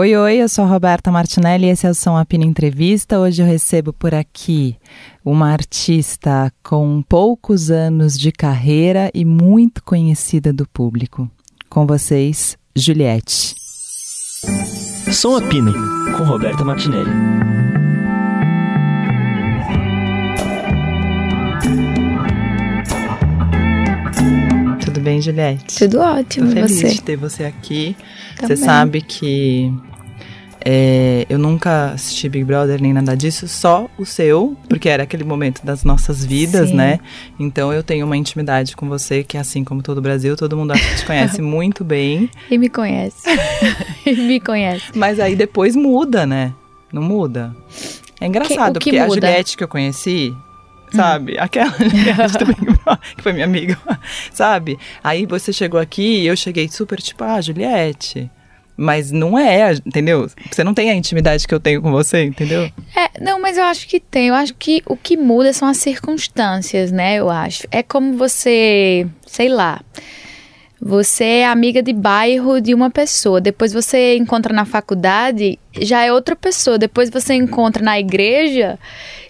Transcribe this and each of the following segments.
Oi, oi, eu sou a Roberta Martinelli e esse é o Som Apina Entrevista. Hoje eu recebo por aqui uma artista com poucos anos de carreira e muito conhecida do público. Com vocês, Juliette. Som Apino, com Roberta Martinelli. Tudo bem, Juliette? Tudo ótimo, Tô feliz você? de ter você aqui. Também. Você sabe que é, eu nunca assisti Big Brother nem nada disso, só o seu, porque era aquele momento das nossas vidas, Sim. né? Então eu tenho uma intimidade com você que, assim como todo o Brasil, todo mundo acha que te conhece muito bem. E me conhece. e me conhece. Mas aí depois muda, né? Não muda. É engraçado, Que- que porque a muda? Hum. Juliette que eu conheci, sabe? Aquela Juliette do Big Brother, que foi minha amiga, sabe? Aí você chegou aqui e eu cheguei super tipo, ah, Juliette. Mas não é, entendeu? Você não tem a intimidade que eu tenho com você, entendeu? É, não, mas eu acho que tem. Eu acho que o que muda são as circunstâncias, né? Eu acho. É como você, sei lá. Você é amiga de bairro de uma pessoa, depois você encontra na faculdade, já é outra pessoa, depois você encontra na igreja,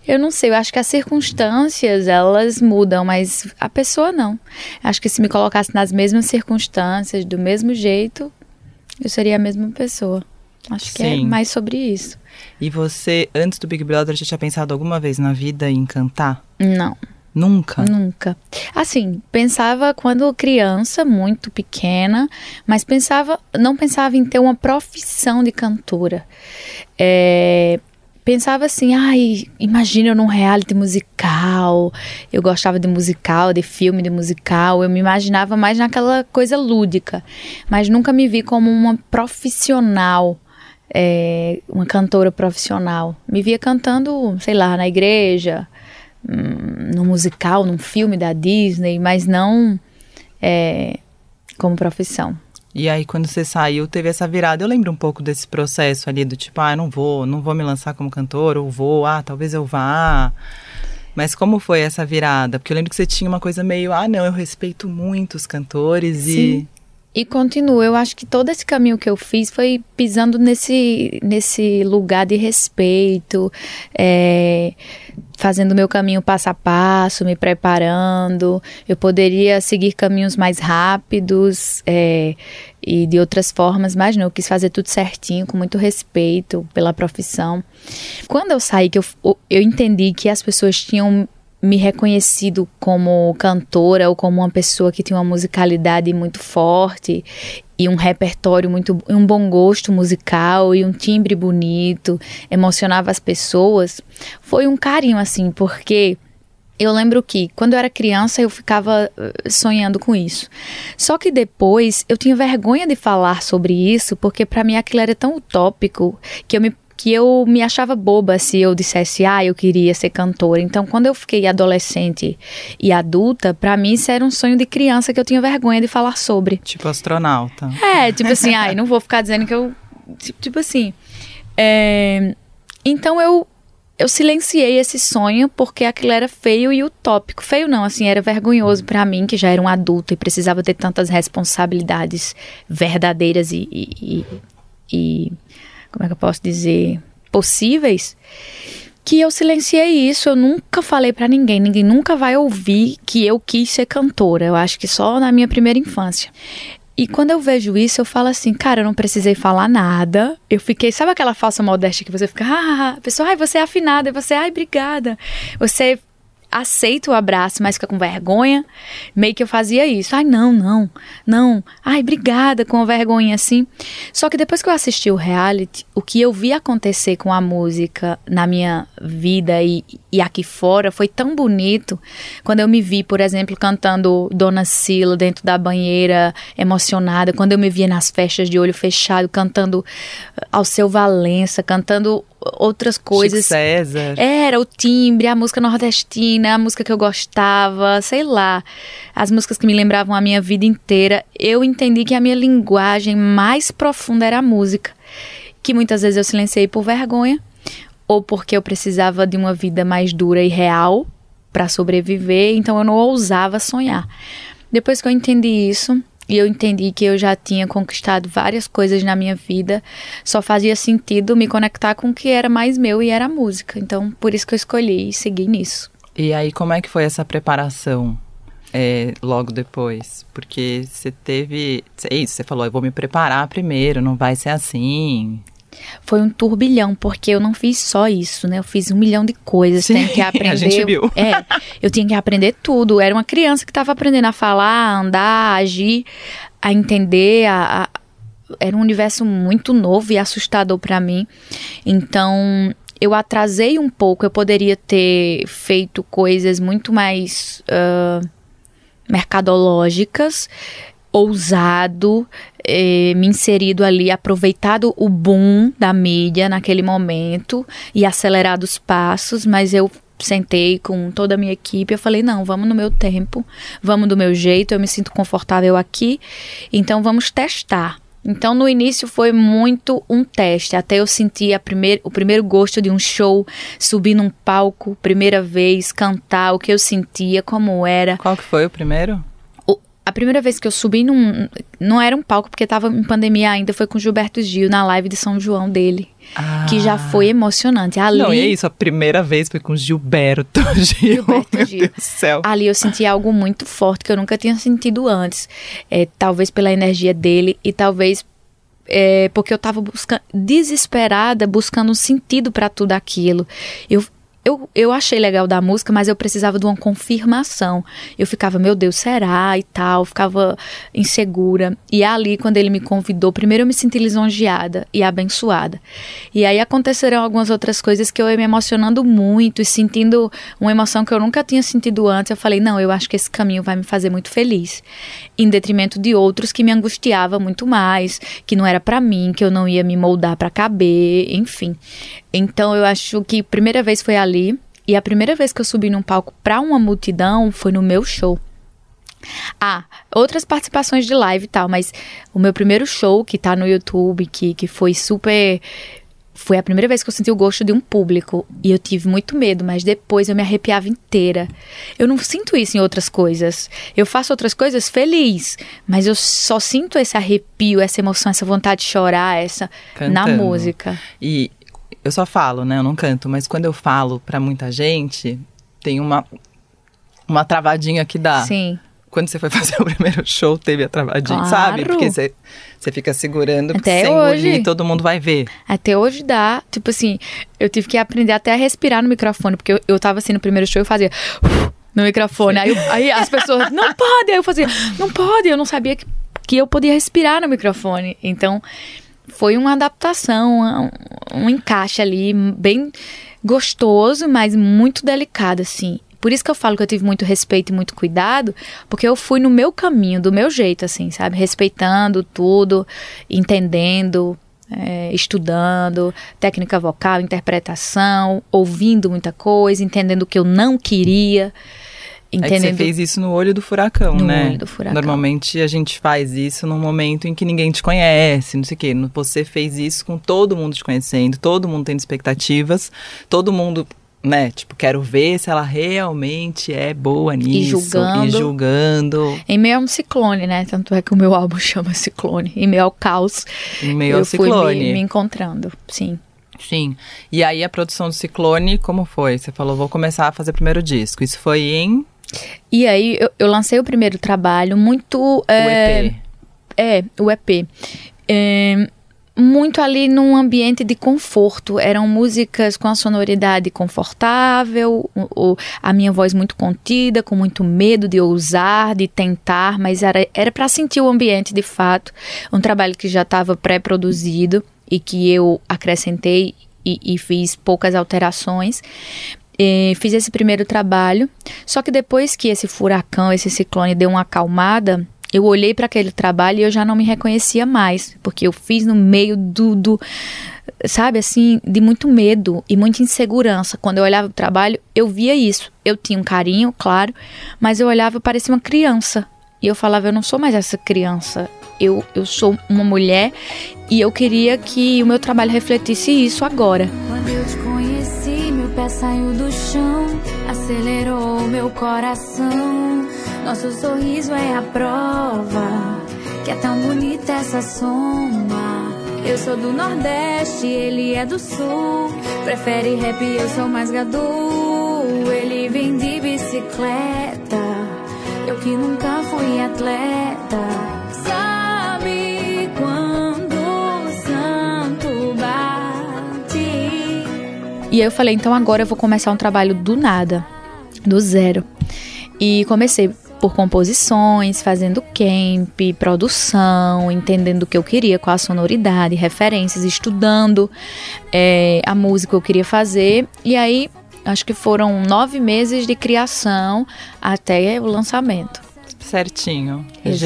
eu não sei, eu acho que as circunstâncias, elas mudam, mas a pessoa não. Acho que se me colocasse nas mesmas circunstâncias, do mesmo jeito, eu seria a mesma pessoa. Acho que é Sim. mais sobre isso. E você, antes do Big Brother, já tinha pensado alguma vez na vida em cantar? Não. Nunca? Nunca. Assim, pensava quando criança, muito pequena, mas pensava, não pensava em ter uma profissão de cantora. É, pensava assim, ai, imagina eu num reality musical. Eu gostava de musical, de filme de musical. Eu me imaginava mais naquela coisa lúdica, mas nunca me vi como uma profissional. é, uma cantora profissional. Me via cantando, sei lá, na igreja, hum, num musical, num filme da Disney, mas não é, como profissão. E aí, quando você saiu, teve essa virada. Eu lembro um pouco desse processo ali do tipo, ah, não vou, não vou me lançar como cantor, ou vou, ah, talvez eu vá. Mas como foi essa virada? Porque eu lembro que você tinha uma coisa meio, ah, não, eu respeito muito os cantores Sim. E continuo, eu acho que todo esse caminho que eu fiz foi pisando nesse, nesse lugar de respeito, é, fazendo meu caminho passo a passo, me preparando. Eu poderia seguir caminhos mais rápidos é, e de outras formas, mas não, eu quis fazer tudo certinho, com muito respeito pela profissão. Quando eu saí, que eu, eu entendi que as pessoas tinham me reconhecido como cantora ou como uma pessoa que tinha uma musicalidade muito forte e um repertório muito um bom gosto musical e um timbre bonito, emocionava as pessoas, foi um carinho assim, porque eu lembro que quando eu era criança eu ficava eh, sonhando com isso. Só que depois eu tinha vergonha de falar sobre isso, porque para mim aquilo era tão utópico que eu me que eu me achava boba se eu dissesse, ah, eu queria ser cantora. Então, quando eu fiquei adolescente e adulta, para mim isso era um sonho de criança que eu tinha vergonha de falar sobre. Tipo astronauta. É, tipo assim, ai, não vou ficar dizendo que eu. Tipo, assim. é, Então eu. Eu silenciei esse sonho porque aquilo era feio e utópico. Feio não, assim, era vergonhoso para mim, que já era um adulto e precisava ter tantas responsabilidades verdadeiras e, e, e, e como é que eu posso dizer, possíveis, que eu silenciei isso, eu nunca falei pra ninguém, ninguém nunca vai ouvir que eu quis ser cantora. Eu acho que só na minha primeira infância. E quando eu vejo isso, eu falo assim, cara, eu não precisei falar nada. Eu fiquei, sabe aquela falsa modéstia que você fica, ah, a pessoa, ai, você é afinada, você, ai, obrigada. Você aceita o abraço, mas fica com vergonha. Meio que eu fazia isso. Ai, não, não, não. Ai, obrigada, com vergonha assim. Só que depois que eu assisti o reality, o que eu vi acontecer com a música na minha vida e, e aqui fora foi tão bonito. Quando eu me vi, por exemplo, cantando Dona Sila dentro da banheira, emocionada. Quando eu me via nas festas de olho fechado, cantando Alceu Valença, cantando outras coisas. Chico César. Era o timbre, a música nordestina, a música que eu gostava, sei lá, as músicas que me lembravam a minha vida inteira. Eu entendi que a minha linguagem mais profunda era a música, que muitas vezes eu silenciei por vergonha ou porque eu precisava de uma vida mais dura e real para sobreviver, então eu não ousava sonhar. Depois que eu entendi isso, e eu entendi que eu já tinha conquistado várias coisas na minha vida, só fazia sentido me conectar com o que era mais meu e era a música. Então, por isso que eu escolhi seguir nisso. E aí, como é que foi essa preparação é, logo depois? Porque você teve. É isso, você falou, eu vou me preparar primeiro, não vai ser assim. Foi um turbilhão, porque eu não fiz só isso, né? Eu fiz um milhão de coisas. Sim, Tenho que aprender. a gente viu. É, eu tinha que aprender tudo. Era uma criança que estava aprendendo a falar, a andar, a agir, a entender, a, a era um universo muito novo e assustador para mim. Então, eu atrasei um pouco. Eu poderia ter feito coisas muito mais uh, mercadológicas, ousado, eh, me inserido ali, aproveitado o boom da mídia naquele momento e acelerado os passos, mas eu sentei com toda a minha equipe, eu falei, não, vamos no meu tempo, vamos do meu jeito, eu me sinto confortável aqui, então vamos testar. Então no início foi muito um teste, até eu sentir primeir, o primeiro gosto de um show, subir num palco, primeira vez, cantar, o que eu sentia, como era. Qual que foi o primeiro? A primeira vez que eu subi num. Não era um palco, porque tava em pandemia ainda, foi com Gilberto Gil, na live de São João dele. Ah. Que já foi emocionante. Ali, Não, e é isso, a primeira vez foi com Gilberto Gil. Gilberto Meu Gil. Deus do céu. ali eu senti algo muito forte que eu nunca tinha sentido antes. É, talvez pela energia dele e talvez é, porque eu tava buscando, desesperada, buscando um sentido para tudo aquilo. Eu, eu, eu achei legal da música, mas eu precisava de uma confirmação. Eu ficava, meu Deus, será e tal, ficava insegura. E ali, quando ele me convidou, primeiro eu me senti lisonjeada e abençoada. E aí aconteceram algumas outras coisas que eu ia me emocionando muito e sentindo uma emoção que eu nunca tinha sentido antes. Eu falei, não, eu acho que esse caminho vai me fazer muito feliz. Em detrimento de outros que me angustiava muito mais, que não era para mim, que eu não ia me moldar para caber, enfim. Então eu acho que a primeira vez foi ali e a primeira vez que eu subi num palco para uma multidão foi no meu show. Ah, outras participações de live e tal, mas o meu primeiro show que tá no YouTube, que, que foi super. Foi a primeira vez que eu senti o gosto de um público. E eu tive muito medo, mas depois eu me arrepiava inteira. Eu não sinto isso em outras coisas. Eu faço outras coisas feliz, mas eu só sinto esse arrepio, essa emoção, essa vontade de chorar, essa na Cantando. música. E eu só falo, né? Eu não canto, mas quando eu falo pra muita gente, tem uma, uma travadinha que dá. Sim. Quando você foi fazer o primeiro show, teve a travadinha, Claro. sabe? Porque você, você fica segurando, Até sem hoje. engolir, todo mundo vai ver. Até hoje dá. Tipo assim, eu tive que aprender até a respirar no microfone, porque eu, eu tava assim no primeiro show e fazia no microfone. Aí, eu- aí as pessoas, não pode! Aí eu fazia, não pode! Eu não sabia que, que eu podia respirar no microfone. Então, foi uma adaptação, um, um encaixe ali, bem gostoso, mas muito delicado, assim. Por isso que eu falo que eu tive muito respeito e muito cuidado, porque eu fui no meu caminho, do meu jeito, assim, sabe? Respeitando tudo, entendendo, é, estudando, técnica vocal, interpretação, ouvindo muita coisa, entendendo o que eu não queria, É que você entendendo. fez isso no olho do furacão, No né? olho do furacão. Normalmente a gente faz isso num momento em que ninguém te conhece, não sei o quê. Você fez isso com todo mundo te conhecendo, todo mundo tendo expectativas, todo mundo, né, tipo, quero ver se ela realmente é boa nisso. julgando. E julgando. Em meio a um ciclone, né? Tanto é que o meu álbum chama Ciclone. Em meio ao caos, Em meio eu ao fui ciclone. me, me encontrando, sim. Sim. E aí a produção do Ciclone, como foi? Você falou, vou começar a fazer primeiro disco. Isso foi em E aí eu, eu lancei o primeiro trabalho muito. o é, EP. É, o EP. É, muito ali num ambiente de conforto. Eram músicas com a sonoridade confortável, o, o- a minha voz muito contida, com muito medo de ousar, de tentar, mas era era para sentir o ambiente de fato. Um trabalho que já estava pré-produzido e que eu acrescentei e, e fiz poucas alterações. E fiz esse primeiro trabalho. Só que depois que esse furacão, esse ciclone deu uma acalmada, eu olhei para aquele trabalho e eu já não me reconhecia mais, porque eu fiz no meio do, do sabe assim, de muito medo e muita insegurança. Quando eu olhava o trabalho, eu via isso. Eu tinha um carinho, claro, mas eu olhava e parecia uma criança. E eu falava, eu não sou mais essa criança. Eu, eu sou uma mulher e eu queria que o meu trabalho refletisse isso agora. Quando eu te pé saiu do chão, acelerou meu coração. Nosso sorriso é a prova que é tão bonita essa soma. Eu sou do Nordeste, ele é do Sul. Prefere rap, eu sou mais gadu. Ele vem de bicicleta, eu que nunca fui atleta. E aí eu falei, então agora eu vou começar um trabalho do nada, do zero. E comecei por composições, fazendo camp, produção, entendendo o que eu queria, qual a sonoridade, referências, estudando é, a música que eu queria fazer. E aí, acho que foram nove meses de criação até o lançamento. Certinho. Os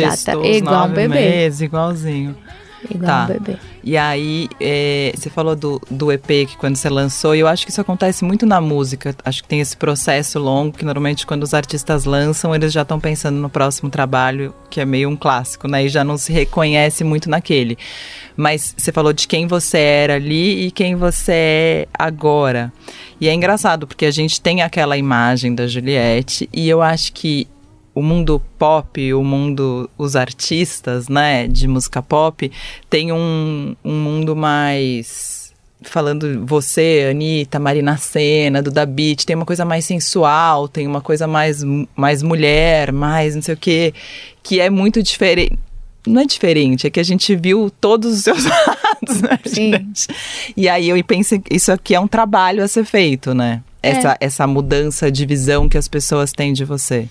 igual um bebê. meses, igualzinho. Igual Tá. um bebê. E aí, é, você falou do, do EP que quando você lançou, e eu acho que isso acontece muito na música. Acho que tem esse processo longo que normalmente quando os artistas lançam, eles já estão pensando no próximo trabalho, que é meio um clássico, né? E já não se reconhece muito naquele. Mas você falou de quem você era ali e quem você é agora. E é engraçado, porque a gente tem aquela imagem da Juliette, e eu acho que o mundo pop, o mundo, os artistas, né, de música pop, tem um, um mundo mais. Falando você, Anitta, Marina Senna, Duda Beat, tem uma coisa mais sensual, tem uma coisa mais, mais mulher, mais não sei o quê, que é muito diferente. Não é diferente, é que a gente viu todos os seus lados, né, Sim. gente? E aí eu penso que isso aqui é um trabalho a ser feito, né? Essa, essa mudança de visão que as pessoas têm de você.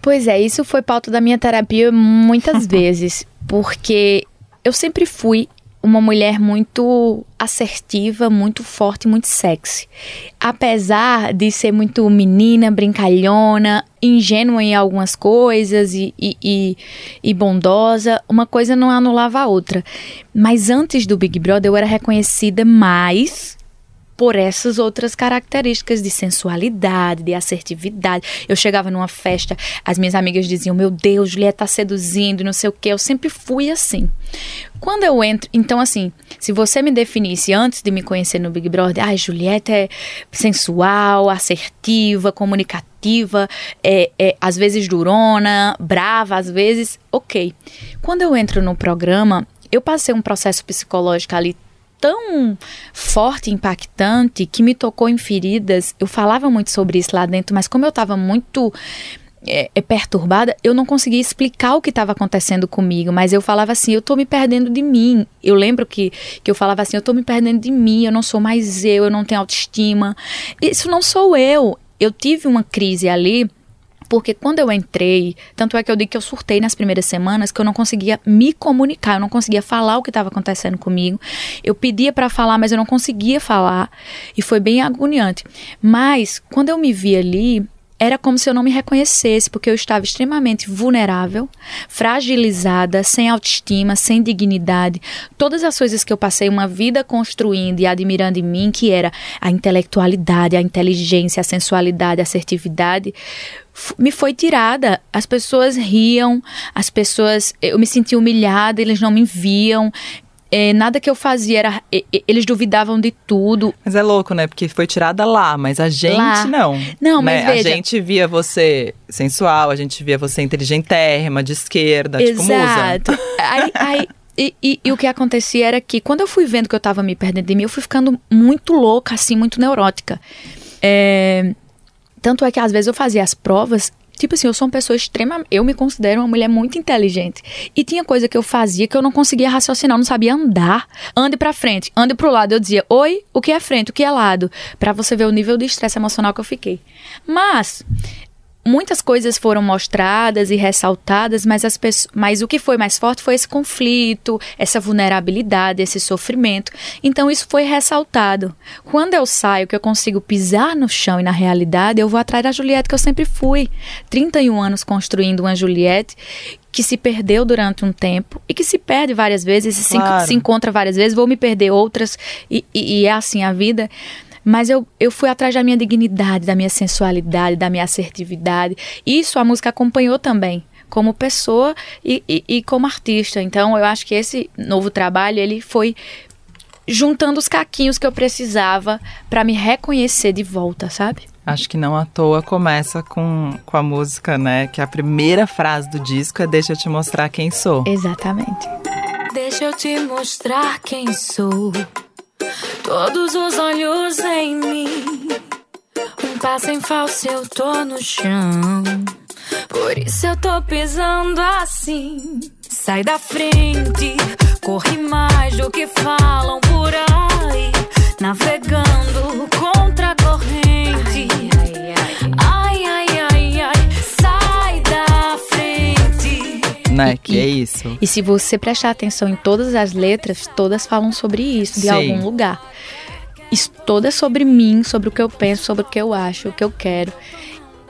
Pois é, isso foi pauta da minha terapia muitas vezes, porque eu sempre fui uma mulher muito assertiva, muito forte, muito sexy. Apesar de ser muito menina, brincalhona, ingênua em algumas coisas e, e, e, e bondosa, uma coisa não anulava a outra. Mas antes do Big Brother eu era reconhecida mais por essas outras características de sensualidade, de assertividade. Eu chegava numa festa, as minhas amigas diziam: Meu Deus, Juliette tá seduzindo, não sei o quê. Eu sempre fui assim. Quando eu entro. Então, assim, se você me definisse antes de me conhecer no Big Brother, ai, Juliette é sensual, assertiva, comunicativa, é, é, às vezes durona, brava, às vezes, ok. Quando eu entro no programa, eu passei um processo psicológico ali tão forte, impactante, que me tocou em feridas. Eu falava muito sobre isso lá dentro, mas como eu estava muito é, é, perturbada, eu não conseguia explicar o que estava acontecendo comigo, mas eu falava assim, eu tô me perdendo de mim. Eu lembro que, que eu falava assim, eu tô me perdendo de mim, eu não sou mais eu, eu não tenho autoestima. Isso não sou eu. Eu tive uma crise ali porque quando eu entrei, tanto é que eu digo que eu surtei nas primeiras semanas, que eu não conseguia me comunicar, eu não conseguia falar o que estava acontecendo comigo. Eu pedia para falar, mas eu não conseguia falar. E foi bem agoniante. Mas quando eu me vi ali, era como se eu não me reconhecesse, porque eu estava extremamente vulnerável, fragilizada, sem autoestima, sem dignidade. Todas as coisas que eu passei uma vida construindo e admirando em mim, que era a intelectualidade, a inteligência, a sensualidade, a assertividade, me foi tirada. As pessoas riam, as pessoas. Eu me senti humilhada, eles não me viam. É, nada que eu fazia era. Eles duvidavam de tudo. Mas é louco, né? Porque foi tirada lá, mas a gente Lá. não. Não, né? mas veja- A gente via você sensual, a gente via você inteligentérrima, de esquerda, tipo musa. Exato. aí, aí, e, e- e o que acontecia era que quando eu fui vendo que eu tava me perdendo de mim, eu fui ficando muito louca, assim, muito neurótica. É, tanto é que às vezes eu fazia as provas. Tipo assim, eu sou uma pessoa extrema. Eu me considero uma mulher muito inteligente. E tinha coisa que eu fazia que eu não conseguia raciocinar, não sabia andar. Ande pra frente, ande pro lado. Eu dizia, oi, o que é frente, o que é lado? Pra você ver o nível de estresse emocional que eu fiquei. Mas muitas coisas foram mostradas e ressaltadas, mas, as pessoas, mas o que foi mais forte foi esse conflito, essa vulnerabilidade, esse sofrimento. Então isso foi ressaltado. Quando eu saio, que eu consigo pisar no chão e na realidade, eu vou atrás da Juliette que eu sempre fui. 31 anos construindo uma Juliette que se perdeu durante um tempo e que se perde várias vezes, e se, Claro. se encontra várias vezes, vou me perder outras, e, e- e é assim a vida. Mas eu, eu fui atrás da minha dignidade, da minha sensualidade, da minha assertividade. Isso a música acompanhou também, como pessoa e, e, e como artista. Então eu acho que esse novo trabalho, ele foi juntando os caquinhos que eu precisava para me reconhecer de volta, sabe? Acho que não à toa começa com, com a música, né? Que a primeira frase do disco é Deixa eu te mostrar quem sou. Exatamente. Deixa eu te mostrar quem sou. Todos os olhos em mim. Um passo em falso, eu tô no chão. Por isso eu tô pisando assim. Sai da frente, corre mais do que falam por aí. Navegando contra Né? E- que é isso. E se você prestar atenção em todas as letras, todas falam sobre isso, de Sim. algum lugar. Isso todas sobre mim, sobre o que eu penso, sobre o que eu acho, o que eu quero.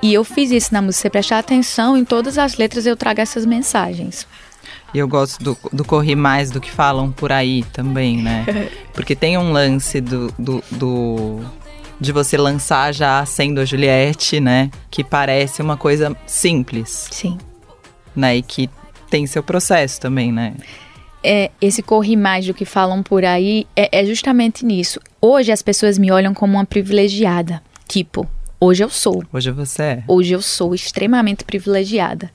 E eu fiz isso na música. Se você prestar atenção, em todas as letras eu trago essas mensagens. E eu gosto do, do correr mais do que falam por aí também, né? Porque tem um lance do, do, do- de você lançar já sendo a Juliette, né? Que parece uma coisa simples, Sim. né? E que tem seu processo também, né? É, esse corre mais do que falam por aí é, é justamente nisso. Hoje as pessoas me olham como uma privilegiada. Tipo, hoje eu sou. Hoje você é. Hoje eu sou extremamente privilegiada.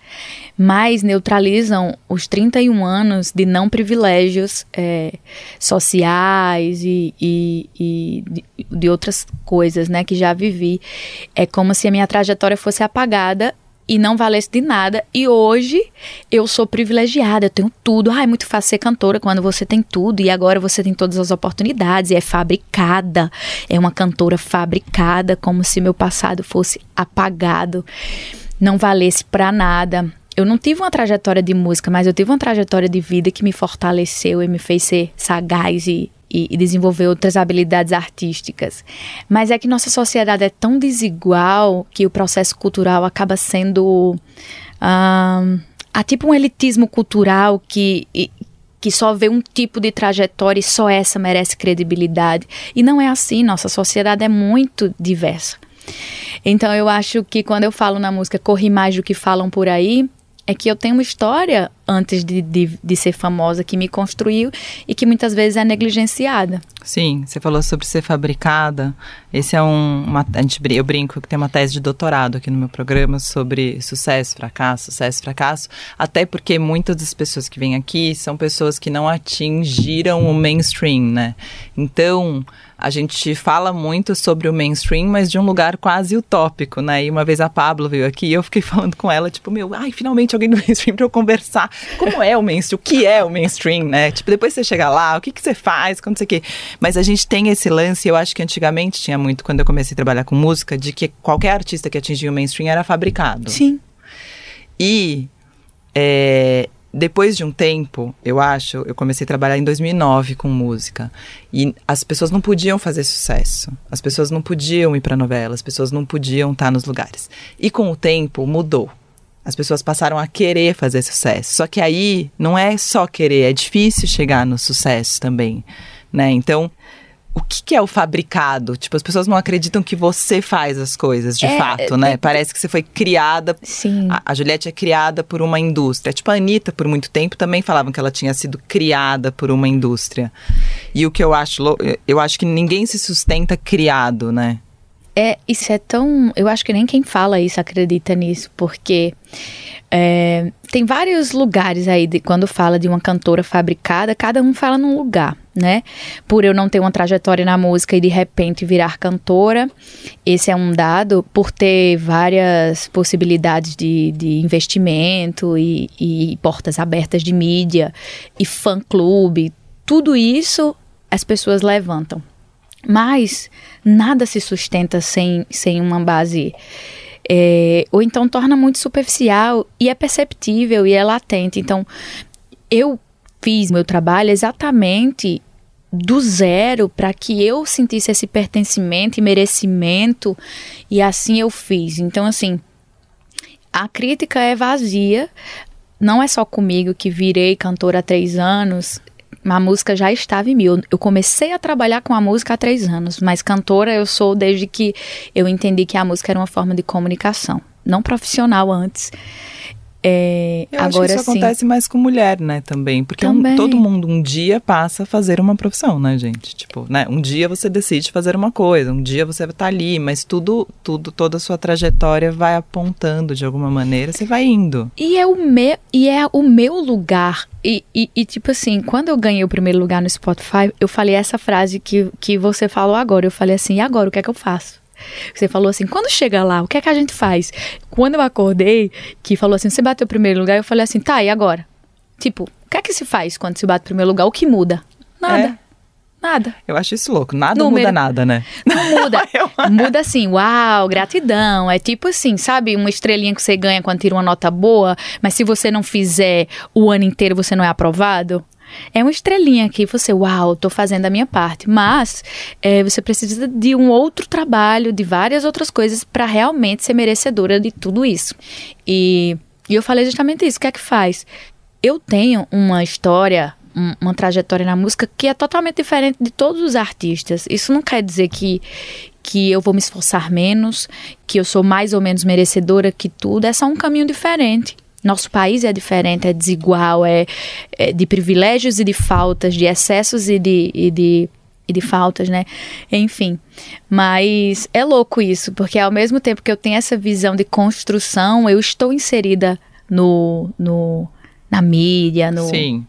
Mas neutralizam os 31 anos de não privilégios é, sociais e, e- e de, de outras coisas né, que já vivi. É como se a minha trajetória fosse apagada e não valesse de nada. E hoje eu sou privilegiada, eu tenho tudo. Ah, é muito fácil ser cantora quando você tem tudo e agora você tem todas as oportunidades e é fabricada. É uma cantora fabricada, como se meu passado fosse apagado, não valesse pra nada. Eu não tive uma trajetória de música, mas eu tive uma trajetória de vida que me fortaleceu e me fez ser sagaz e, e, e desenvolver outras habilidades artísticas. Mas é que nossa sociedade é tão desigual que o processo cultural acaba sendo. há tipo um elitismo cultural que. e- que só vê um tipo de trajetória e só essa merece credibilidade. E não é assim, nossa sociedade é muito diversa. Então eu acho que quando eu falo na música Corri Mais do que falam por aí, é que eu tenho uma história antes de, de, de ser famosa que me construiu e que muitas vezes é negligenciada. Sim, você falou sobre ser fabricada. Esse é um. Uma, a gente, eu brinco que tem uma tese de doutorado aqui no meu programa sobre sucesso, fracasso, sucesso, fracasso. Até porque muitas das pessoas que vêm aqui são pessoas que não atingiram o mainstream, né? Então, a gente fala muito sobre o mainstream, mas de um lugar quase utópico, né? E uma vez a Pablo veio aqui e eu fiquei falando com ela, tipo, meu, ai, finalmente alguém do mainstream pra eu conversar. Como é o mainstream? O que é o mainstream, né? Tipo, depois você chega lá, o que, que você faz, quando você quer. Mas a gente tem esse lance, eu acho que antigamente tinha muito, quando eu comecei a trabalhar com música, de que qualquer artista que atingia o mainstream era fabricado. Sim. E é, depois de um tempo, eu acho, eu comecei a trabalhar em 2009 com música. E as pessoas não podiam fazer sucesso. As pessoas não podiam ir para novela, as pessoas não podiam estar nos lugares. E com o tempo mudou. As pessoas passaram a querer fazer sucesso. Só que aí não é só querer, é difícil chegar no sucesso também, né? Então, o que, que é o fabricado? Tipo, as pessoas não acreditam que você faz as coisas, de É, fato, né? Parece que você foi criada Sim. a, a Juliette é criada por uma indústria. Tipo, a Anitta, por muito tempo, também falavam que ela tinha sido criada por uma indústria. E o que eu acho, eu acho que ninguém se sustenta criado, né? É, isso é tão. Eu acho que nem quem fala isso acredita nisso, porque é, tem vários lugares aí de, quando fala de uma cantora fabricada, cada um fala num lugar, né? Por eu não ter uma trajetória na música e de repente virar cantora, esse é um dado. Por ter várias possibilidades de, de investimento e, e portas abertas de mídia e fã-clube, tudo isso as pessoas levantam. Mas nada se sustenta sem, sem uma base. é, ou então torna muito superficial e é perceptível e é latente. Então, eu fiz meu trabalho exatamente do zero para que eu sentisse esse pertencimento e merecimento e assim eu fiz. Então, assim, a crítica é vazia. Não é só comigo que virei cantora há três anos. A música já estava em mim. Eu, eu comecei a trabalhar com a música há três anos, mas cantora eu sou desde que eu entendi que a música era uma forma de comunicação, não profissional antes. É, Eu acho agora que isso sim. acontece mais com mulher, né, também. Porque um- Também. todo mundo um dia passa a fazer uma profissão, né, gente? Tipo, né, um dia você decide fazer uma coisa, um dia você tá ali, mas tudo, tudo, toda a sua trajetória vai apontando de alguma maneira, você vai indo. E é o meu, e é o meu lugar. E, e, e, tipo assim, quando eu ganhei o primeiro lugar no Spotify, eu falei essa frase que, que você falou agora. Eu falei assim, e agora, o que é que eu faço? Você falou assim, quando chega lá, o que é que a gente faz? Quando eu acordei, que falou assim, você bateu o primeiro lugar, eu falei assim, tá, e agora? Tipo, o que é que se faz quando se bate o primeiro lugar? O que muda? Nada. É. Nada. Eu acho isso louco. Nada Número. muda nada, né? Não muda. muda assim, uau, gratidão. É tipo assim, sabe? Uma estrelinha que você ganha quando tira uma nota boa, mas se você não fizer o ano inteiro, você não é aprovado. É uma estrelinha que você, uau, tô fazendo a minha parte. Mas é, você precisa de um outro trabalho, de várias outras coisas para realmente ser merecedora de tudo isso. E, e eu falei justamente isso. O que é que faz? Eu tenho uma história, um- uma trajetória na música que é totalmente diferente de todos os artistas. Isso não quer dizer que, que eu vou me esforçar menos, que eu sou mais ou menos merecedora que tudo. É só um caminho diferente. Nosso país é diferente, é desigual, é, é de privilégios e de faltas, de excessos e de, e de de faltas, né? Enfim. Mas é louco isso, porque ao mesmo tempo que eu tenho essa visão de construção, eu estou inserida no, no na mídia, no, Sim.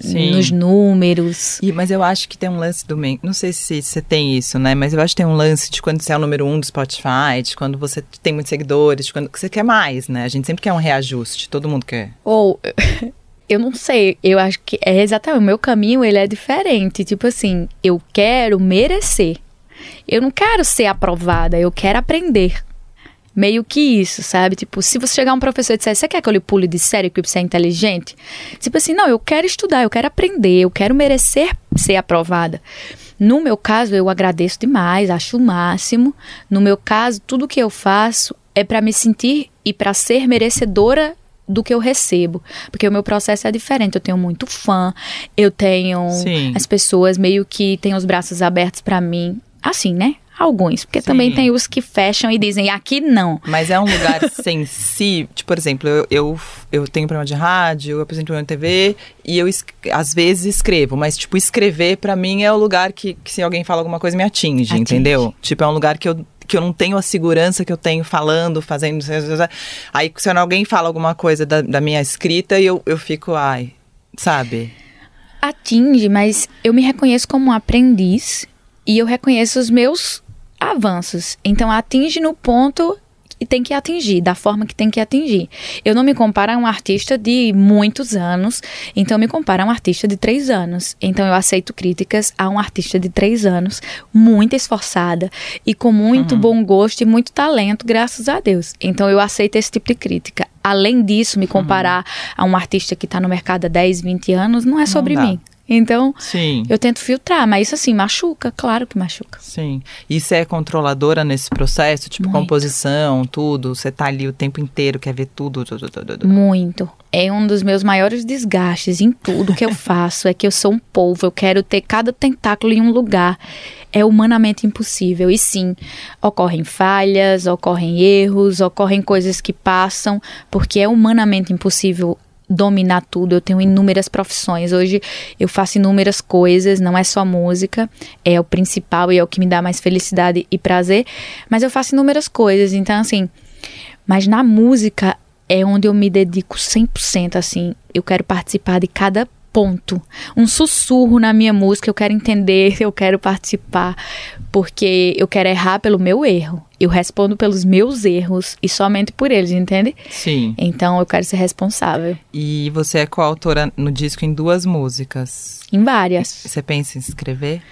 Sim. nos números. E, mas eu acho que tem um lance do. Não sei se você tem isso, né? Mas eu acho que tem um lance de quando você é o número um do Spotify, de quando você tem muitos seguidores, de quando você quer mais, né? A gente sempre quer um reajuste, todo mundo quer. Ou eu não sei, eu acho que é exatamente o meu caminho, ele é diferente. Tipo assim, eu quero merecer. Eu não quero ser aprovada, eu quero aprender. Meio que isso, sabe? Tipo, se você chegar um professor e disser, você quer que eu lhe pule de série porque você é inteligente? Tipo assim, não, eu quero estudar, eu quero aprender, eu quero merecer ser aprovada. No meu caso, eu agradeço demais, acho o máximo. No meu caso, tudo que eu faço é para me sentir e para ser merecedora do que eu recebo. Porque o meu processo é diferente. Eu tenho muito fã, eu tenho Sim. as pessoas meio que têm os braços abertos para mim. Assim, né? Alguns. Porque Sim. também tem os que fecham e dizem aqui não. Mas é um lugar sensível. Tipo, por exemplo, eu, eu, eu tenho programa de rádio, eu apresento uma TV e eu às vezes escrevo, mas tipo, escrever pra mim é o lugar que, que se alguém fala alguma coisa me atinge, Atinge. entendeu? Tipo, é um lugar que eu que eu não tenho a segurança que eu tenho falando, fazendo. Aí, se alguém fala alguma coisa da, da minha escrita, eu, eu fico, ai, sabe? atinge, mas eu me reconheço como um aprendiz e eu reconheço os meus avanços. Então atinge no ponto que tem que atingir, da forma que tem que atingir. Eu não me comparo a um artista de muitos anos, então eu me comparo a um artista de três anos. Então eu aceito críticas a um artista de três anos, muito esforçada e com muito bom gosto e muito talento, graças a Deus. Então eu aceito esse tipo de crítica. Além disso, me comparar a um artista que está no mercado há 10, 20 anos, não é sobre dá. mim. Então, Sim. eu tento filtrar, mas isso assim, machuca, claro que machuca. Sim. E você é controladora nesse processo? Tipo, Muito. composição, tudo? Você tá ali o tempo inteiro, quer ver tudo? tudo, tudo, tudo. Muito. É um dos meus maiores desgastes em tudo que eu faço. É que eu sou um polvo, eu quero ter cada tentáculo em um lugar. É humanamente impossível. E sim, ocorrem falhas, ocorrem erros, ocorrem coisas que passam, porque é humanamente impossível dominar tudo. Eu tenho inúmeras profissões. Hoje eu faço inúmeras coisas, não é só música, é o principal e é o que me dá mais felicidade e prazer, mas eu faço inúmeras coisas. Então, assim, mas na música é onde eu me dedico 100%, assim. Eu quero participar de cada ponto. Um sussurro na minha música, eu quero entender, eu quero participar, porque eu quero errar pelo meu erro. Eu respondo pelos meus erros e somente por eles, entende? Sim. Então eu quero ser responsável. E você é coautora no disco em duas músicas. Em várias. Você pensa em escrever?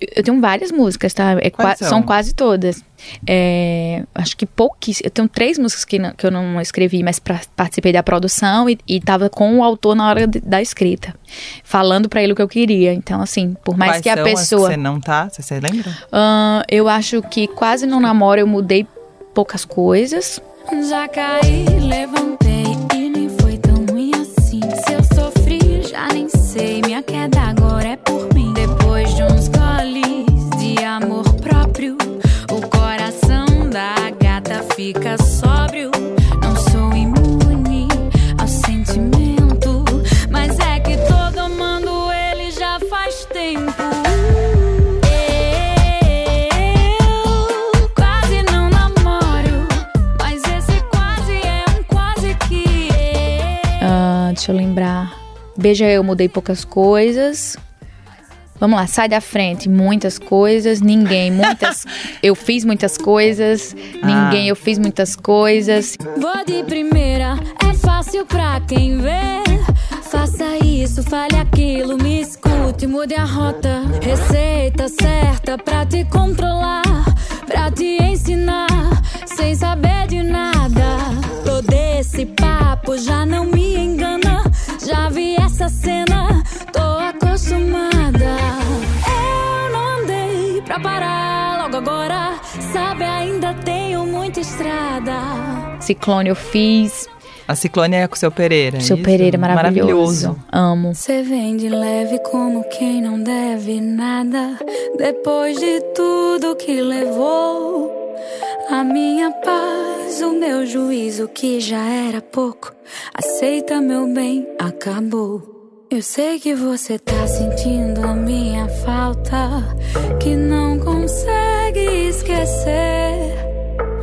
Eu tenho várias músicas, tá? É qua- são? são? quase todas. É, acho que pouquíssimas. Eu tenho três músicas que, não- que eu não escrevi, mas pra- participei da produção e, e tava com o autor na hora de- da escrita, falando pra ele o que eu queria. Então, assim, por mais Quais que a pessoa. que você não tá? Você, você lembra? Ahn, eu acho que quase não namoro, eu mudei poucas coisas. Já caí, levantei fica sóbrio. Não sou imune ao sentimento, mas é que todo mundo ele já faz tempo. deixa eu lembrar. Beija Eu Mudei Poucas Coisas, Vamos lá, sai da frente. Muitas coisas, ninguém. Muitas. eu fiz muitas coisas, ninguém. Ah. Eu fiz muitas coisas. Vou de primeira, é fácil pra quem vê. Faça isso, fale aquilo, me escute, mude a rota. Receita certa pra te controlar, pra te ensinar, sem saber de nada. Todo esse papo já não me engana. Já vi essa cena, tô acostumada. Pra parar logo agora. Sabe, ainda tenho muita estrada. Ciclone eu fiz. A Ciclone é com o seu Pereira. é Seu isso? Pereira maravilhoso. Amo. Você vem de leve como quem não deve nada. Depois de tudo que levou, a minha paz, o meu juízo que já era pouco. Aceita meu bem, acabou. Eu sei que você tá sentindo a minha falta, que não consegue esquecer.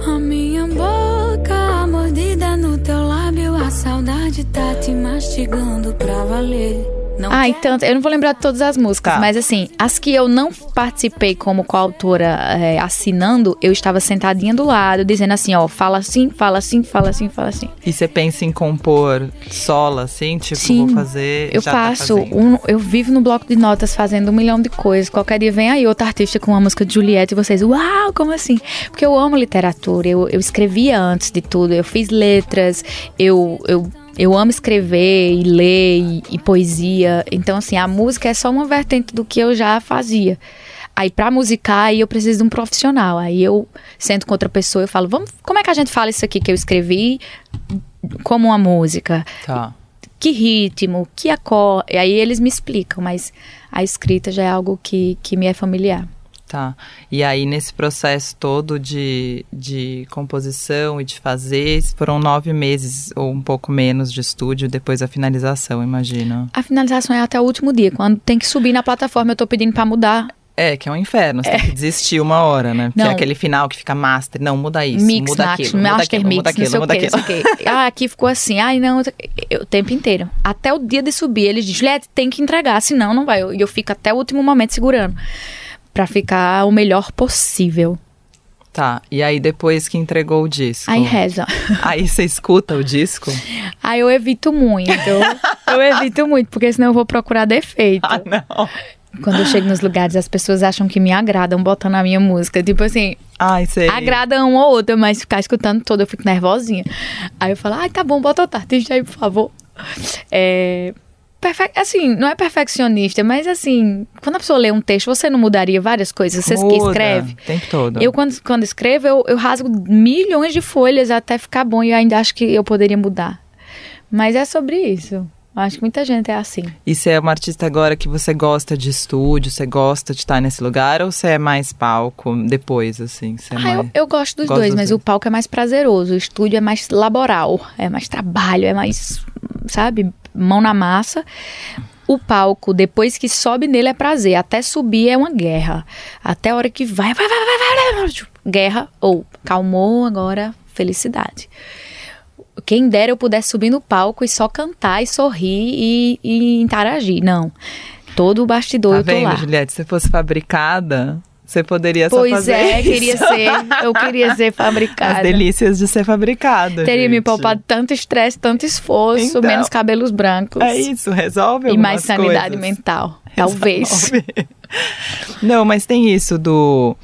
A minha boca, mordida no teu lábio, a saudade tá te mastigando pra valer. Não Ah, e quer tanto. Eu não vou lembrar de todas as músicas, Tá. mas assim, as que eu não participei como coautora é, assinando, eu estava sentadinha do lado, dizendo assim, ó, fala assim, fala assim, fala assim, fala assim. E você pensa em compor solo, assim? Tipo, Sim, vou fazer. Eu já tá faço, fazendo. um, eu vivo no bloco de notas fazendo um milhão de coisas. Qualquer dia vem aí outro artista com uma música de Juliette e vocês, uau, como assim? Porque eu amo literatura, eu, eu escrevia antes de tudo, eu fiz letras, eu, eu, eu amo escrever e ler e, e poesia. Então, assim, a música é só uma vertente do que eu já fazia. Aí, pra musicar, aí eu preciso de um profissional. Aí eu sento com outra pessoa e falo, vamos, como é que a gente fala isso aqui que eu escrevi como uma música? Tá. que ritmo, que acorde. Aí eles me explicam, mas a escrita já é algo que, que me é familiar. Tá. E aí, nesse processo todo de, de composição e de fazer, foram nove meses ou um pouco menos de estúdio depois da finalização, imagino. A finalização é até o último dia. Quando tem que subir na plataforma, eu tô pedindo pra mudar. É, que é um inferno, você tem que desistir uma hora, né? Porque Não. é aquele final que fica master. Não, muda isso, mix, muda max, aquilo, muda master aquilo, mix, muda aquilo, muda aquilo. quê. Ah, aqui ficou assim. Ai, não. eu- o tempo inteiro. Até o dia de subir, eles dizem, Juliette, tem que entregar, senão não vai. E eu, eu fico até o último momento segurando. Pra ficar o melhor possível. Tá, e aí depois que entregou o disco? Aí reza. Aí você escuta o disco? Aí eu evito muito. eu evito muito, porque senão eu vou procurar defeito. Ah, não. Quando eu chego nos lugares, as pessoas acham que me agradam botando a minha música. Tipo assim, Ai, sei. agrada um ou outro, mas ficar escutando toda eu fico nervosinha. Aí eu falo, ai, tá bom, bota outro artista aí, por favor. É. perfe- Assim, não é perfeccionista, mas assim, quando a pessoa lê um texto, você não mudaria várias coisas? Você que Muda escreve. O tempo todo. Eu, quando, quando escrevo, eu, eu rasgo milhões de folhas até ficar bom e eu ainda acho que eu poderia mudar. Mas é sobre isso. Eu Acho que muita gente é assim. E você é uma artista agora que você gosta de estúdio, você gosta de estar nesse lugar, ou você é mais palco depois, assim? Você é Ah, eu, mais... eu gosto dos Gosto dois, dos mas dois. o palco é mais prazeroso, o estúdio é mais laboral, é mais trabalho, é mais, sabe, mão na massa. O palco, depois que sobe nele é prazer, até subir é uma guerra. Até a hora que vai, vai, vai, vai, vai, guerra, ou calmou, agora felicidade. Quem dera eu pudesse subir no palco e só cantar e sorrir e, e interagir. Não. Todo o bastidor Tá eu tô vendo, lá. Juliette? Se fosse fabricada, você poderia só Pois fazer é, isso. queria ser. Eu queria ser fabricada. As delícias de ser fabricada. Teria me gente. poupado tanto estresse, tanto esforço, Então, menos cabelos brancos. É isso, resolve E mais sanidade coisas. mental. Talvez. Resolve. Não, mas tem isso do,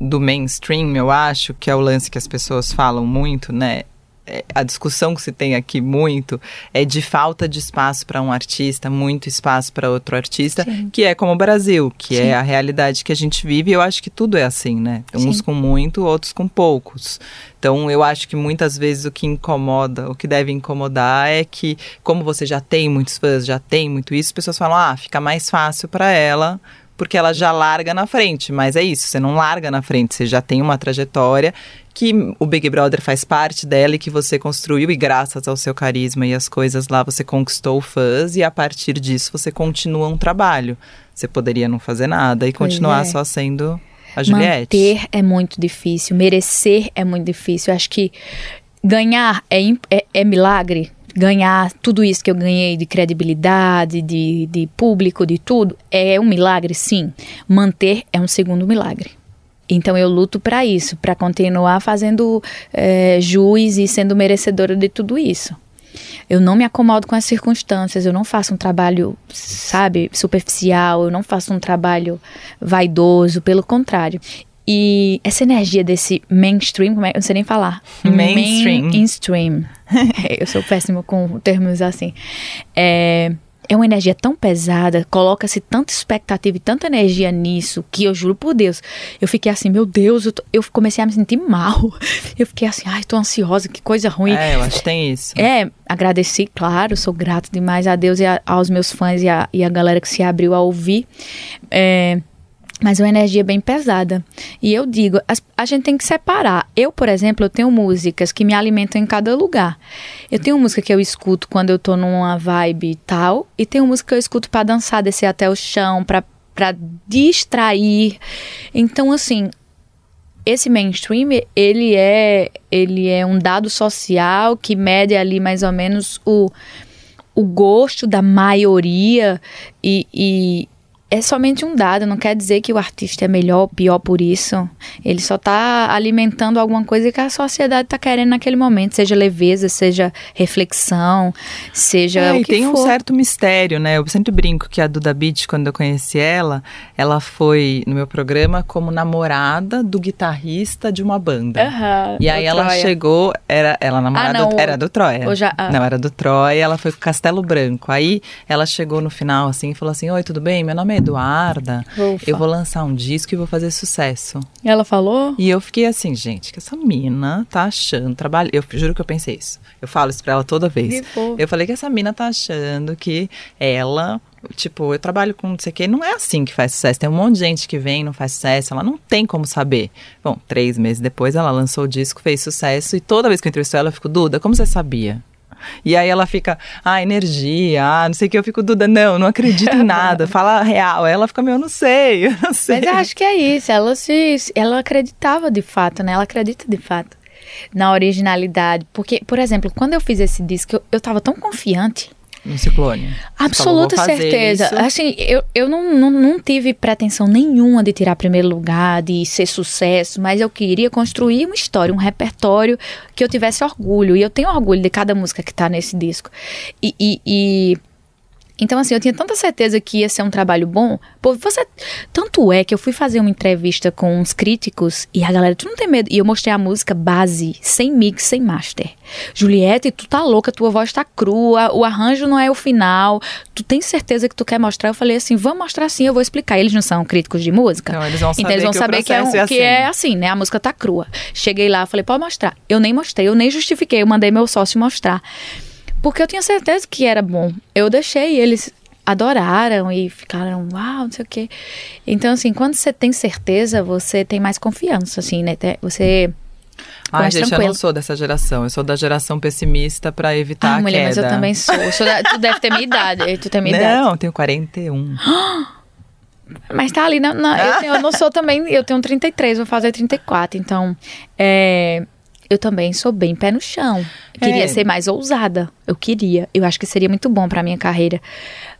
do mainstream, eu acho, que é o lance que as pessoas falam muito, né? É, A discussão que se tem aqui muito é de falta de espaço para um artista, muito espaço para outro artista, Sim. que é como o Brasil, que Sim. é a realidade que a gente vive. E eu acho que tudo é assim, né? Uns Sim. com muito, outros com poucos. Então, eu acho que muitas vezes o que incomoda, o que deve incomodar é que, como você já tem muitos fãs, já tem muito isso, as pessoas falam, ah, fica mais fácil para ela, porque ela já larga na frente. Mas é isso, você não larga na frente, você já tem uma trajetória que o Big Brother faz parte dela e que você construiu, e graças ao seu carisma e as coisas lá, você conquistou fãs, e a partir disso você continua um trabalho. Você poderia não fazer nada e Pois continuar é. só sendo a Juliette. Manter é muito difícil, merecer é muito difícil. Eu acho que ganhar é, é, é milagre. Ganhar tudo isso que eu ganhei de credibilidade, de, de público, de tudo, é um milagre, sim. Manter é um segundo milagre. Então eu luto para isso, para continuar fazendo é, juiz e sendo merecedora de tudo isso. Eu não me acomodo com as circunstâncias, eu não faço um trabalho, sabe, superficial, eu não faço um trabalho vaidoso, pelo contrário. E essa energia desse mainstream, como é? Eu não sei nem falar. Mainstream. Mainstream. É, eu sou péssimo com termos assim. É, é uma energia tão pesada, coloca-se tanta expectativa e tanta energia nisso, que eu juro por Deus, eu fiquei assim, meu Deus, eu, tô- eu comecei a me sentir mal. Eu fiquei assim, ai, tô ansiosa, que coisa ruim. É, eu acho que tem isso. É, agradeci, claro, sou grato demais a Deus e a- aos meus fãs e a, e a galera que se abriu a ouvir. É, mas é uma energia bem pesada. E eu digo, as- a gente tem que separar. Eu, por exemplo, eu tenho músicas que me alimentam em cada lugar. Eu tenho música que eu escuto quando eu tô numa vibe e tal, e tenho música que eu escuto pra dançar, descer até o chão, pra para distrair. Então, assim, esse mainstream, ele é, ele é um dado social que mede ali mais ou menos o, o gosto da maioria e, e é somente um dado, não quer dizer que o artista é melhor ou pior por isso. Ele só está alimentando alguma coisa que a sociedade está querendo naquele momento, seja leveza, seja reflexão, seja É, o e que tem um for. certo mistério, né? Eu sempre brinco que a Duda Beat, quando eu conheci ela, ela foi no meu programa como namorada do guitarrista de uma banda. Aham, E aí ela Troia. chegou, era ela namorada, Ah, não, era do Troia. já- ah. Não, era do Troia, ela foi com Castelo Branco. Aí ela chegou no final assim e falou assim: "Oi, tudo bem? Meu nome é Eduarda. Ufa. Eu vou lançar um disco e vou fazer sucesso". Ela falou? E eu fiquei assim, gente, que essa mina tá achando trabalho. Eu juro que eu pensei isso. Eu falo isso pra ela toda vez. Eu falei que essa mina tá achando que ela, tipo, eu trabalho com não sei o quê. Não é assim que faz sucesso. Tem um monte de gente que vem não faz sucesso. Ela não tem como saber. Bom, três meses depois ela lançou o disco, fez sucesso. E toda vez que eu entrevisto ela, eu fico, Duda, como você sabia? E aí ela fica, ah, energia, ah, não sei o que. Eu fico, Duda, não, não acredito em nada. Fala a real. Aí ela fica, meu, eu não sei, eu não sei. Mas eu acho que é isso. Ela se, ela acreditava de fato, né? Ela acredita de fato na originalidade. Porque, por exemplo, quando eu fiz esse disco, eu, eu tava tão confiante. No ciclone. Absoluta certeza. isso. Assim, eu, eu não, não, não tive pretensão nenhuma de tirar primeiro lugar, de ser sucesso, mas eu queria construir uma história, um repertório que eu tivesse orgulho. E eu tenho orgulho de cada música que tá nesse disco. E. e- e- então, assim, eu tinha tanta certeza que ia ser um trabalho bom. Pô, você. Tanto é que eu fui fazer uma entrevista com uns críticos e a galera, tu não tem medo? E eu mostrei a música base, sem mix, sem master. Juliette, tu tá louca, tua voz tá crua, o arranjo não é o final. Tu tem certeza que tu quer mostrar? Eu falei assim, vamos mostrar sim, eu vou explicar. Eles não são críticos de música? Então, eles vão Então saber eles vão que saber que, é, um- processo é que é assim. assim, né? A música tá crua. Cheguei lá, falei, pode mostrar. Eu nem mostrei, eu nem justifiquei, eu mandei meu sócio mostrar. Porque eu tinha certeza que era bom. Eu deixei, eles adoraram e ficaram, uau, não sei o quê. Então, assim, quando você tem certeza, você tem mais confiança, assim, né? Você. Ai, gente, eu tranquilo. não sou dessa geração. Eu sou da geração pessimista pra evitar Ah, a mulher, mas eu queda. também sou. Eu sou da- tu deve ter minha idade. Tu tem minha idade. Não, eu tenho 41. Mas tá ali, na, na- eu, tenho- eu não sou também, eu tenho 33, vou fazer 34, então é, eu também sou bem pé no chão. Eu queria É. ser mais ousada, eu queria, eu acho que seria muito bom pra minha carreira,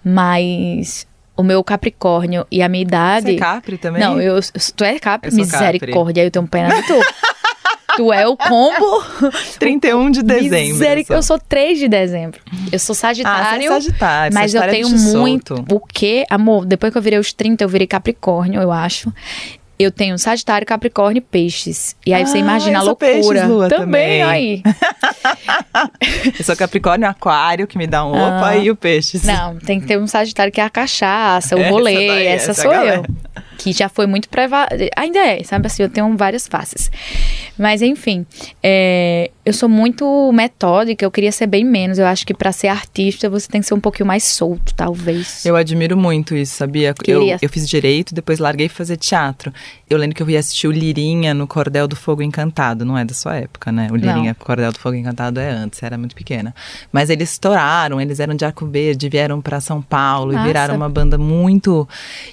mas o meu Capricórnio e a minha idade... Você é Capri também? Não, eu, tu é Capri? Eu Misericórdia, eu tenho pena de tu. tu é o combo... 31 de dezembro. Miseric- eu sou. sou 3 de dezembro. Eu sou Ah, Sagitário. você é Sagitário. Mas eu Sagitário é tenho muito. O quê? Amor, depois que eu virei os 30, eu virei Capricórnio, eu acho. Eu tenho Sagitário, Capricórnio e Peixes. E aí você Ah, imagina a loucura. Peixes, Lua, também. aí. Eu sou Capricórnio, Aquário, que me dá um opa, Ah. e o Peixes. Não, tem que ter um Sagitário que é a cachaça, o Essa rolê. daí, essa essa sou galera. eu. Que já foi muito preva... Ainda é, sabe assim, eu tenho várias faces. Mas enfim, é, eu sou muito metódica, eu queria ser bem menos. Eu acho que pra ser artista você tem que ser um pouquinho mais solto, talvez. Eu admiro muito isso, sabia? Eu, Queria. eu fiz direito, depois larguei fazer teatro. Eu lembro que eu ia assistir o Lirinha no Cordel do Fogo Encantado. Não é da sua época, né? O Lirinha Cordel do Fogo Encantado é antes, era muito pequena. Mas eles estouraram, eles eram de Arco Verde, vieram pra São Paulo Massa. e viraram uma banda muito.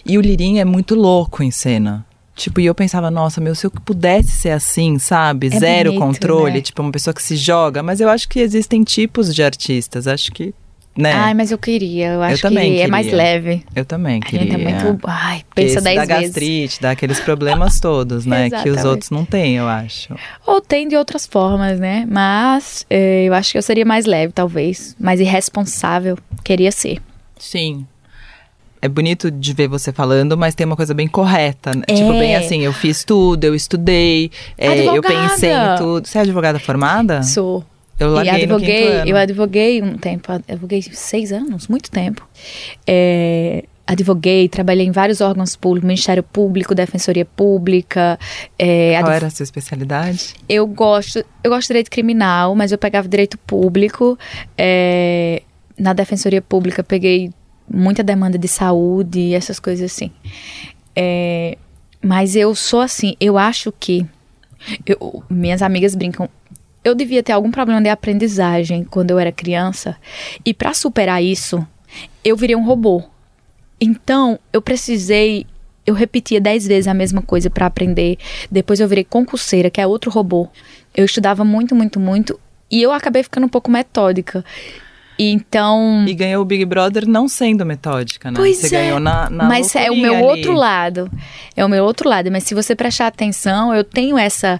E o Lirinha é muito louco em cena. Tipo, e eu pensava, nossa, meu, se eu pudesse ser assim, sabe? É Zero bonito, controle, né? tipo, uma pessoa que se joga. Mas eu acho que existem tipos de artistas. Acho que, né? Ai, mas eu queria. Eu acho também que é mais queria. leve. eu também A queria. gente é muito. Ai, pensa dez dá vezes. gastrite, dá aqueles problemas todos, né? que os outros não têm, eu acho. Ou tem de outras formas, né? Mas eh, eu acho que eu seria mais leve, talvez. Mais irresponsável. Queria ser. Sim. É bonito de ver você falando, mas tem uma coisa bem correta. né? É. Tipo, bem assim, eu fiz tudo, eu estudei, é, eu pensei em tudo. Você é advogada formada? Sou. Eu E larguei quinto advoguei, eu advoguei um tempo, advoguei seis anos, muito tempo. É, advoguei, trabalhei em vários órgãos públicos, Ministério Público, Defensoria Pública. É, Qual adv- era a sua especialidade? Eu gosto, eu gosto de direito criminal, mas eu pegava direito público. É, na Defensoria Pública peguei muita demanda de saúde e essas coisas assim. É, mas eu sou assim, eu acho que eu- minhas amigas brincam. Eu devia ter algum problema de aprendizagem quando eu era criança e para superar isso, eu virei um robô. Então, eu precisei. Eu repetia dez vezes a mesma coisa para aprender. Depois eu virei concurseira, que é outro robô. Eu estudava muito, muito, muito. E eu acabei ficando um pouco metódica. E então. E ganhou o Big Brother não sendo metódica, né? Pois você é. ganhou na, na mas é o meu ali. outro lado. É o meu outro lado. Mas se você prestar atenção, eu tenho essa.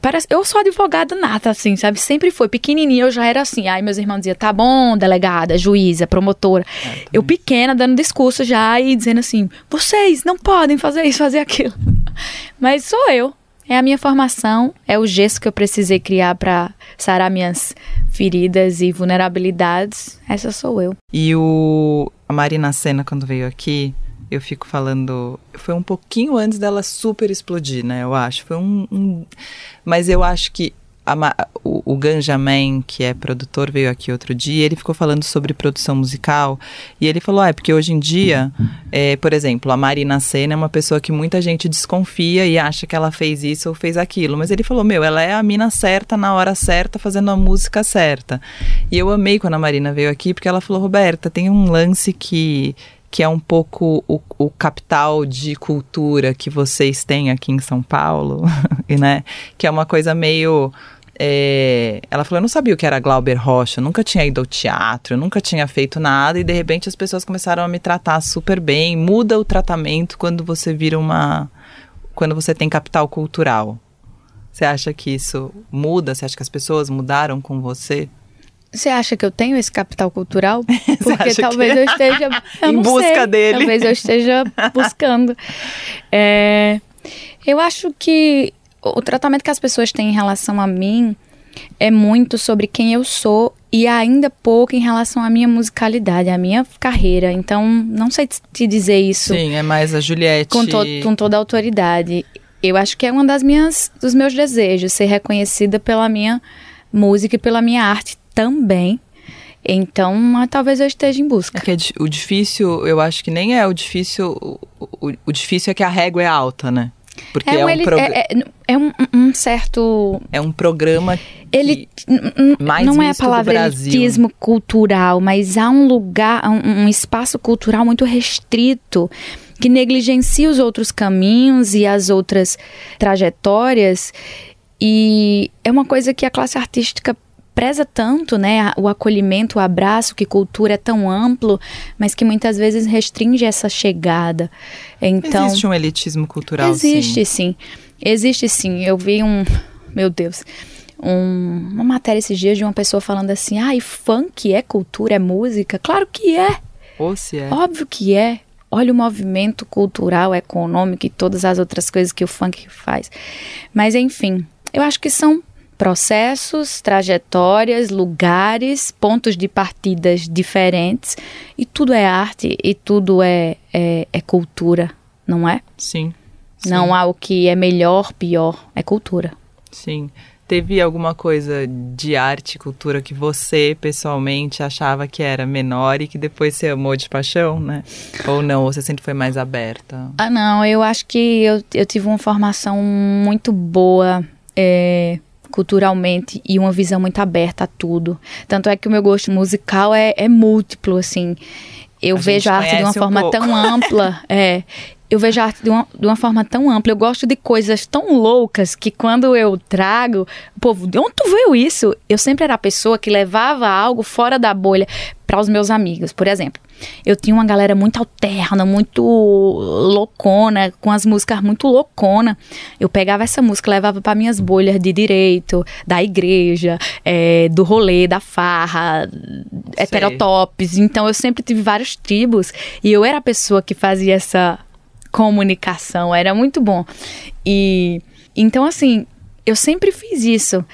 Parece, eu sou advogada nata, assim, sabe? Sempre foi. Pequenininha eu já era assim. Aí meus irmãos diziam, tá bom, delegada, juíza, promotora. eu pequena, dando discurso já e dizendo assim, vocês não podem fazer isso, fazer aquilo. Mas sou eu. É a minha formação, é o gesso que eu precisei criar pra sarar minhas feridas e vulnerabilidades. Essa sou eu. E o a Marina Senna, quando veio aqui, eu fico falando. Foi um pouquinho antes dela super explodir, né? Eu acho. Foi um. um- mas eu acho que a o, o que é produtor, veio aqui outro dia. Ele ficou falando sobre produção musical. E ele falou: ah, é porque hoje em dia, é, por exemplo, a Marina Senna é uma pessoa que muita gente desconfia e acha que ela fez isso ou fez aquilo. Mas ele falou: meu, ela é a mina certa na hora certa, fazendo a música certa. E eu amei quando a Marina veio aqui, porque ela falou: Roberta, tem um lance que. Que é um pouco o, o capital de cultura que vocês têm aqui em São Paulo, né? Que é uma coisa meio. é, Ela falou: Eu não sabia o que era Glauber Rocha, nunca tinha ido ao teatro, nunca tinha feito nada, e de repente as pessoas começaram a me tratar super bem. Muda o tratamento quando você vira uma. Quando você tem capital cultural. Você acha que isso muda? Você acha que as pessoas mudaram com você? Você acha que eu tenho esse capital cultural? Porque talvez que- eu esteja eu Em busca sei, dele. Talvez eu esteja buscando. É, eu acho que o tratamento que as pessoas têm em relação a mim é muito sobre quem eu sou e ainda pouco em relação à minha musicalidade, à minha carreira. Então, não sei te dizer isso Sim, é mais a Juliette. com, to com toda a autoridade. Eu acho que é uma das minhas dos meus desejos ser reconhecida pela minha música e pela minha arte também. Então, ah, talvez eu esteja em É busca. que é o difícil, eu acho que nem é o difícil. O, o- difícil é que a régua é alta, né? Porque é, um, um, ele- é, é- é um, um certo. é um programa Ele mais não é a palavra Brasil. elitismo cultural, mas há um lugar, um, um espaço cultural muito restrito que negligencia os outros caminhos e as outras trajetórias. E é uma coisa que a classe artística preza tanto, né? O acolhimento, o abraço, que cultura é tão amplo, mas que muitas vezes restringe essa chegada. Então, existe um elitismo cultural. Existe sim. sim. Existe sim. Eu vi um. Meu Deus. um- uma matéria esses dias de uma pessoa falando assim: ah, e funk é cultura, é música? Claro que é. Ou se é. Óbvio que é. Olha o movimento cultural, econômico e todas as outras coisas que o funk faz. Mas enfim, eu acho que são processos, trajetórias, lugares, pontos de partidas diferentes e tudo é arte e tudo é, é, é cultura, não é? Sim. Não há o que é melhor, pior, é cultura. Sim. Teve alguma coisa de arte e cultura que você, pessoalmente, achava que era menor e que depois você amou de paixão, né? Ou não? Ou você sempre foi mais aberta? Ah, não, eu acho que eu, eu tive uma formação muito boa é, culturalmente e uma visão muito aberta a tudo. Tanto é que o meu gosto musical é, é múltiplo, assim. Eu A vejo a arte de uma um forma pouco. tão ampla. É. eu vejo a arte de uma, de uma forma tão ampla. Eu gosto de coisas tão loucas que quando eu trago, o povo, de onde tu viu isso? Eu sempre era a pessoa que levava algo fora da bolha para os meus amigos. Por exemplo, eu tinha uma galera muito alterna, muito loucona, com as músicas muito loucona. Eu pegava essa música, levava para minhas bolhas de direito, da igreja, é, do rolê, da farra, heterotops. Então eu sempre tive vários tribos e eu era a pessoa que fazia essa comunicação, era muito bom. E então assim, eu sempre fiz isso.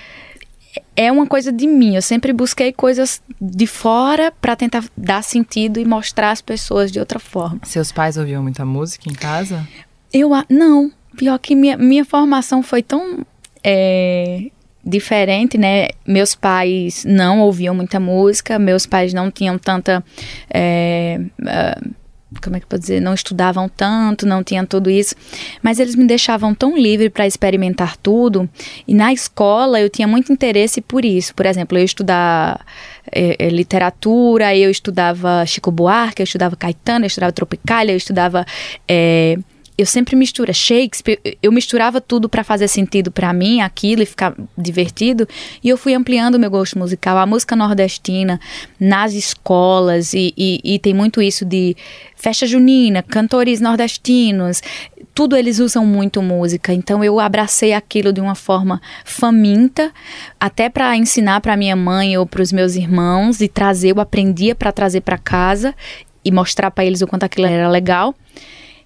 É uma coisa de mim, eu sempre busquei coisas de fora para tentar dar sentido e mostrar às pessoas de outra forma. Seus pais ouviam muita música em casa? Eu não, pior que minha, minha formação foi tão é, diferente, né? Meus pais não ouviam muita música, meus pais não tinham tanta. É, uh, como é que eu posso dizer, não estudavam tanto, não tinham tudo isso, mas eles me deixavam tão livre para experimentar tudo. E na escola eu tinha muito interesse por isso. Por exemplo, eu estudar é, é, literatura, eu estudava Chico Buarque, eu estudava Caetano, eu estudava Tropicália, eu estudava é, eu sempre mistura Shakespeare, eu misturava tudo para fazer sentido para mim, aquilo e ficar divertido, e eu fui ampliando meu gosto musical, a música nordestina nas escolas e, e, e tem muito isso de festa junina, cantores nordestinos, tudo eles usam muito música, então eu abracei aquilo de uma forma faminta, até para ensinar para minha mãe ou para os meus irmãos e trazer, eu aprendia para trazer para casa e mostrar para eles o quanto aquilo era legal.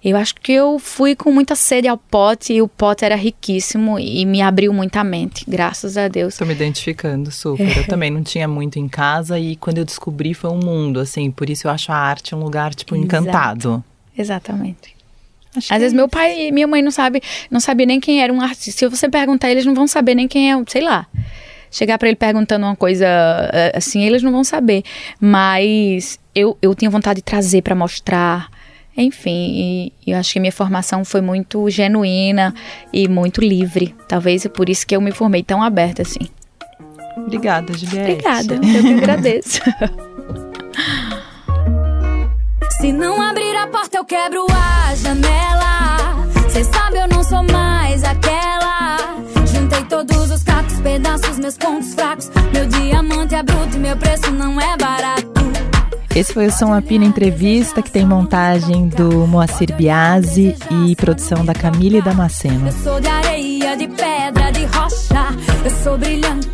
Eu acho que eu fui com muita sede ao pote e o pote era riquíssimo e me abriu muita mente, graças a Deus. Tô me identificando super. Eu também não tinha muito em casa e quando eu descobri foi um mundo, assim, por isso eu acho a arte um lugar tipo encantado. Exatamente. Acho Às vezes é meu pai e minha mãe não sabe, não sabia nem quem era um artista. Se você perguntar, eles não vão saber nem quem é, sei lá. Chegar para ele perguntando uma coisa eh, assim, eles não vão saber. Mas eu, eu tinha vontade de trazer para mostrar enfim, e, eu acho que minha formação foi muito genuína e muito livre. Talvez é por isso que eu me formei tão aberta assim. Obrigada, Juliette. Obrigada, eu que agradeço. Se não abrir a porta, eu quebro a janela. Cê sabe, eu não sou mais aquela. Juntei todos os cacos, pedaços, meus pontos fracos. Meu diamante é bruto e meu preço não é barato. Esse foi o Som Apina Entrevista, que tem montagem do Moacir Biasi e produção da Camille Damasceno. Eu sou de areia, de pedra, de rocha, eu sou brilhante